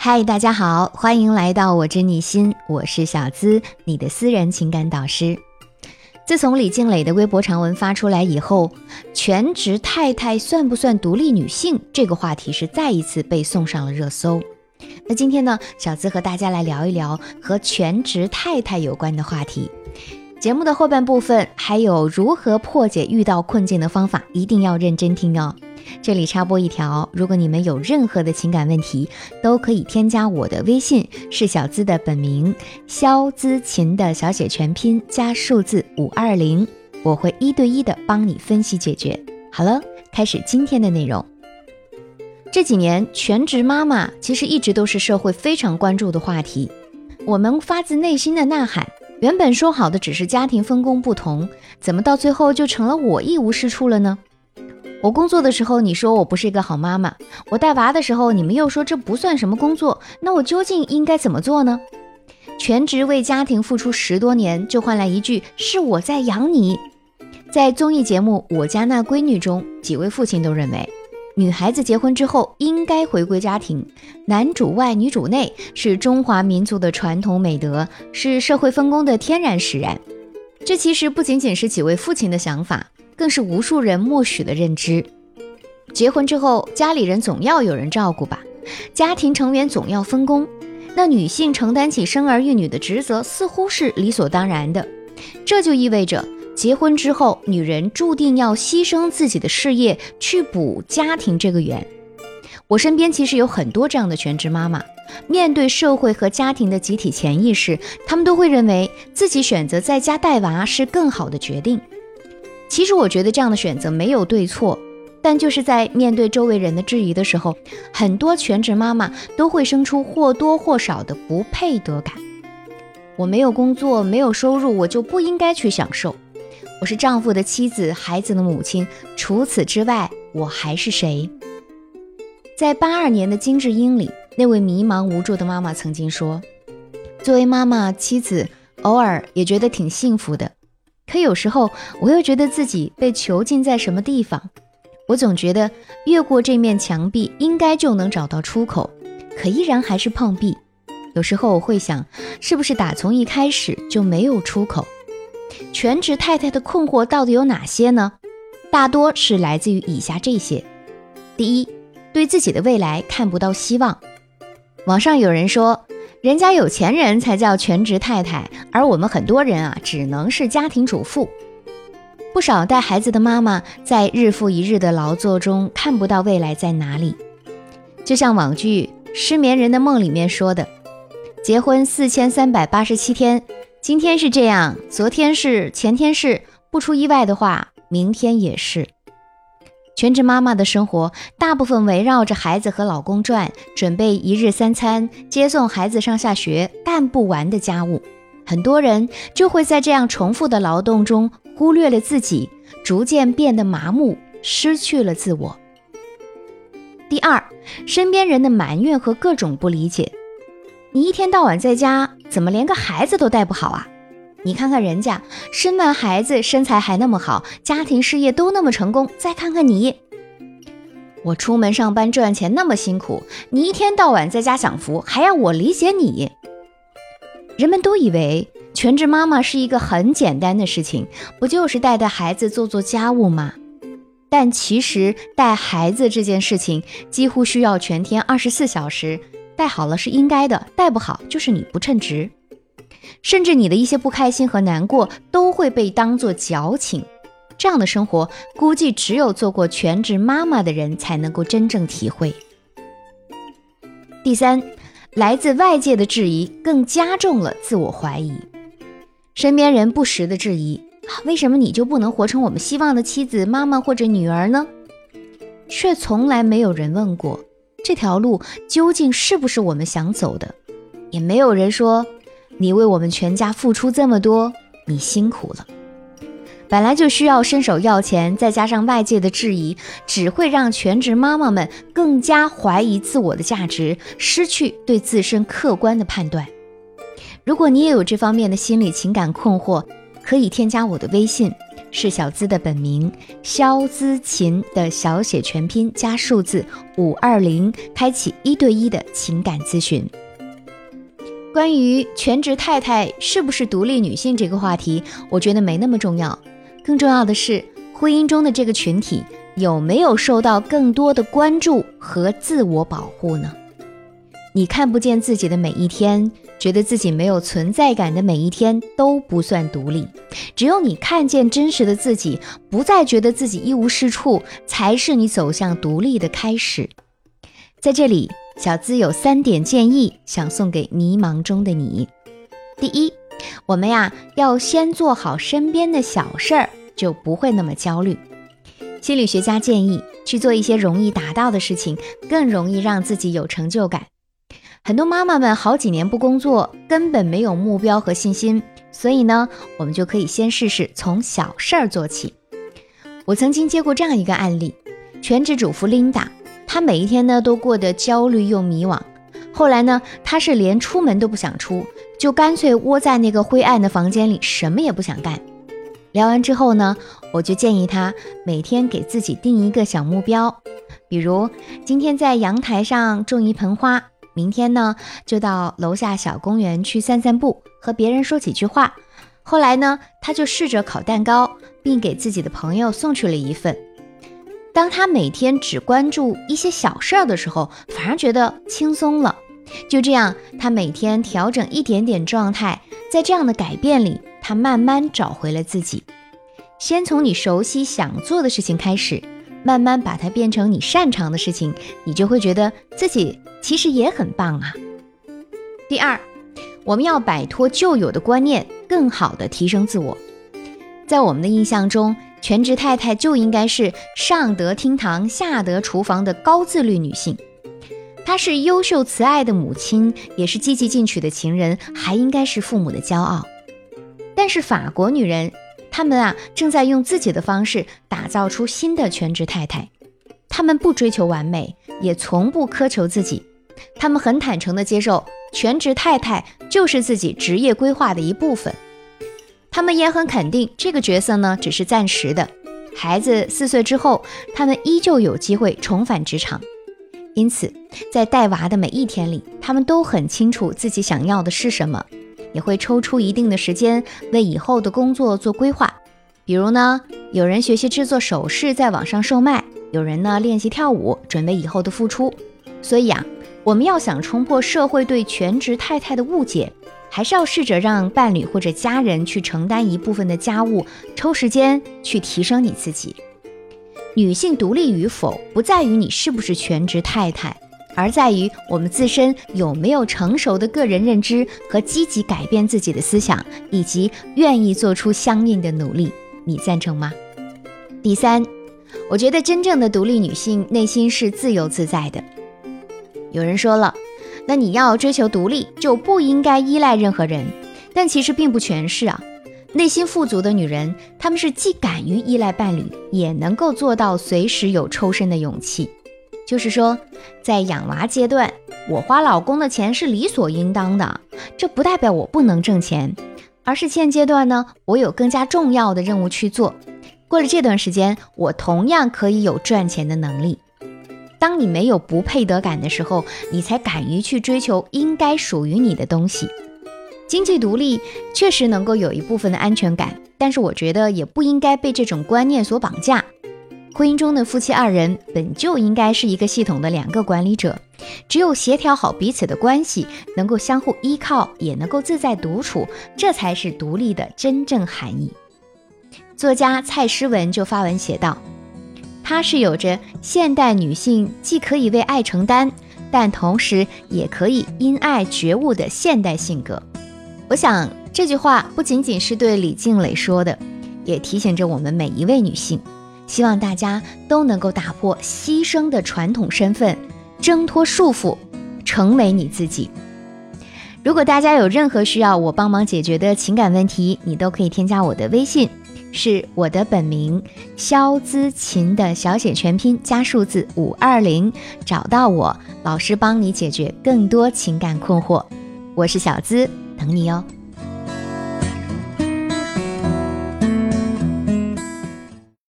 嗨，大家好，欢迎来到我知你心，我是小资，你的私人情感导师。自从李静蕾的微博长文发出来以后，全职太太算不算独立女性这个话题是再一次被送上了热搜。那今天呢，小资和大家来聊一聊和全职太太有关的话题。节目的后半部分还有如何破解遇到困境的方法，一定要认真听哦。这里插播一条，如果你们有任何的情感问题，都可以添加我的微信，是小资的本名肖资琴的小写全拼加数字五二零，我会一对一的帮你分析解决。好了，开始今天的内容。这几年，全职妈妈其实一直都是社会非常关注的话题。我们发自内心的呐喊：原本说好的只是家庭分工不同，怎么到最后就成了我一无是处了呢？我工作的时候，你说我不是一个好妈妈；我带娃的时候，你们又说这不算什么工作。那我究竟应该怎么做呢？全职为家庭付出十多年，就换来一句“是我在养你”。在综艺节目《我家那闺女》中，几位父亲都认为，女孩子结婚之后应该回归家庭，男主外女主内是中华民族的传统美德，是社会分工的天然使然。这其实不仅仅是几位父亲的想法。更是无数人默许的认知。结婚之后，家里人总要有人照顾吧，家庭成员总要分工，那女性承担起生儿育女的职责，似乎是理所当然的。这就意味着，结婚之后，女人注定要牺牲自己的事业去补家庭这个圆。我身边其实有很多这样的全职妈妈，面对社会和家庭的集体潜意识，她们都会认为自己选择在家带娃是更好的决定。其实我觉得这样的选择没有对错，但就是在面对周围人的质疑的时候，很多全职妈妈都会生出或多或少的不配得感。我没有工作，没有收入，我就不应该去享受。我是丈夫的妻子，孩子的母亲，除此之外，我还是谁？在八二年的金智英里，那位迷茫无助的妈妈曾经说：“作为妈妈、妻子，偶尔也觉得挺幸福的。”可有时候，我又觉得自己被囚禁在什么地方。我总觉得越过这面墙壁，应该就能找到出口，可依然还是碰壁。有时候我会想，是不是打从一开始就没有出口？全职太太的困惑到底有哪些呢？大多是来自于以下这些：第一，对自己的未来看不到希望。网上有人说。人家有钱人才叫全职太太，而我们很多人啊，只能是家庭主妇。不少带孩子的妈妈在日复一日的劳作中看不到未来在哪里。就像网剧《失眠人的梦》里面说的：“结婚四千三百八十七天，今天是这样，昨天是，前天是，不出意外的话，明天也是。”全职妈妈的生活大部分围绕着孩子和老公转，准备一日三餐，接送孩子上下学，干不完的家务。很多人就会在这样重复的劳动中忽略了自己，逐渐变得麻木，失去了自我。第二，身边人的埋怨和各种不理解：你一天到晚在家，怎么连个孩子都带不好啊？你看看人家生完孩子身材还那么好，家庭事业都那么成功，再看看你，我出门上班赚钱那么辛苦，你一天到晚在家享福，还要我理解你？人们都以为全职妈妈是一个很简单的事情，不就是带带孩子、做做家务吗？但其实带孩子这件事情几乎需要全天二十四小时，带好了是应该的，带不好就是你不称职。甚至你的一些不开心和难过都会被当作矫情，这样的生活估计只有做过全职妈妈的人才能够真正体会。第三，来自外界的质疑更加重了自我怀疑，身边人不时的质疑：为什么你就不能活成我们希望的妻子、妈妈或者女儿呢？却从来没有人问过这条路究竟是不是我们想走的，也没有人说。你为我们全家付出这么多，你辛苦了。本来就需要伸手要钱，再加上外界的质疑，只会让全职妈妈们更加怀疑自我的价值，失去对自身客观的判断。如果你也有这方面的心理情感困惑，可以添加我的微信，是小资的本名肖姿琴的小写全拼加数字五二零，开启一对一的情感咨询。关于全职太太是不是独立女性这个话题，我觉得没那么重要，更重要的是婚姻中的这个群体有没有受到更多的关注和自我保护呢？你看不见自己的每一天，觉得自己没有存在感的每一天都不算独立。只有你看见真实的自己，不再觉得自己一无是处，才是你走向独立的开始。在这里，小资有三点建议，想送给迷茫中的你。第一，我们呀要先做好身边的小事儿，就不会那么焦虑。心理学家建议去做一些容易达到的事情，更容易让自己有成就感。很多妈妈们好几年不工作，根本没有目标和信心，所以呢，我们就可以先试试从小事儿做起。我曾经接过这样一个案例：全职主妇琳达，他每一天呢都过得焦虑又迷惘。后来呢，他是连出门都不想出，就干脆窝在那个灰暗的房间里，什么也不想干。聊完之后呢，我就建议他每天给自己定一个小目标，比如今天在阳台上种一盆花。明天呢，就到楼下小公园去散散步，和别人说几句话。后来呢，他就试着烤蛋糕，并给自己的朋友送去了一份。当他每天只关注一些小事儿的时候，反而觉得轻松了。就这样，他每天调整一点点状态，在这样的改变里，他慢慢找回了自己。先从你熟悉想做的事情开始。慢慢把它变成你擅长的事情，你就会觉得自己其实也很棒啊。第二，我们要摆脱旧有的观念，更好的提升自我。在我们的印象中，全职太太就应该是上得厅堂，下得厨房的高自律女性。她是优秀慈爱的母亲，也是积极进取的情人，还应该是父母的骄傲。但是法国女人。她们啊，正在用自己的方式打造出新的全职太太。他们不追求完美，也从不苛求自己。他们很坦诚地接受，全职太太就是自己职业规划的一部分。他们也很肯定，这个角色呢，只是暂时的。孩子四岁之后，他们依旧有机会重返职场。因此，在带娃的每一天里，他们都很清楚自己想要的是什么。也会抽出一定的时间为以后的工作做规划，比如呢，有人学习制作首饰在网上售卖，有人呢练习跳舞，准备以后的付出。所以啊，我们要想冲破社会对全职太太的误解，还是要试着让伴侣或者家人去承担一部分的家务，抽时间去提升你自己。女性独立与否，不在于你是不是全职太太。而在于我们自身有没有成熟的个人认知和积极改变自己的思想，以及愿意做出相应的努力，你赞成吗？第三，我觉得真正的独立女性内心是自由自在的。有人说了，那你要追求独立，就不应该依赖任何人。但其实并不全是啊，内心富足的女人，她们是既敢于依赖伴侣，也能够做到随时有抽身的勇气。就是说，在养娃阶段，我花老公的钱是理所应当的。这不代表我不能挣钱，而是现阶段呢，我有更加重要的任务去做。过了这段时间，我同样可以有赚钱的能力。当你没有不配得感的时候，你才敢于去追求应该属于你的东西。经济独立确实能够有一部分的安全感，但是我觉得也不应该被这种观念所绑架。婚姻中的夫妻二人本就应该是一个系统的两个管理者，只有协调好彼此的关系，能够相互依靠，也能够自在独处，这才是独立的真正含义。作家蔡诗文就发文写道：“她是有着现代女性既可以为爱承担，但同时也可以因爱觉悟的现代性格。”我想这句话不仅仅是对李静蕾说的，也提醒着我们每一位女性。希望大家都能够打破牺牲的传统身份，挣脱束缚，成为你自己。如果大家有任何需要我帮忙解决的情感问题，你都可以添加我的微信，是我的本名肖姿琴的小写全拼加数字五二零，找到我，老师帮你解决更多情感困惑。我是小姿，等你哟。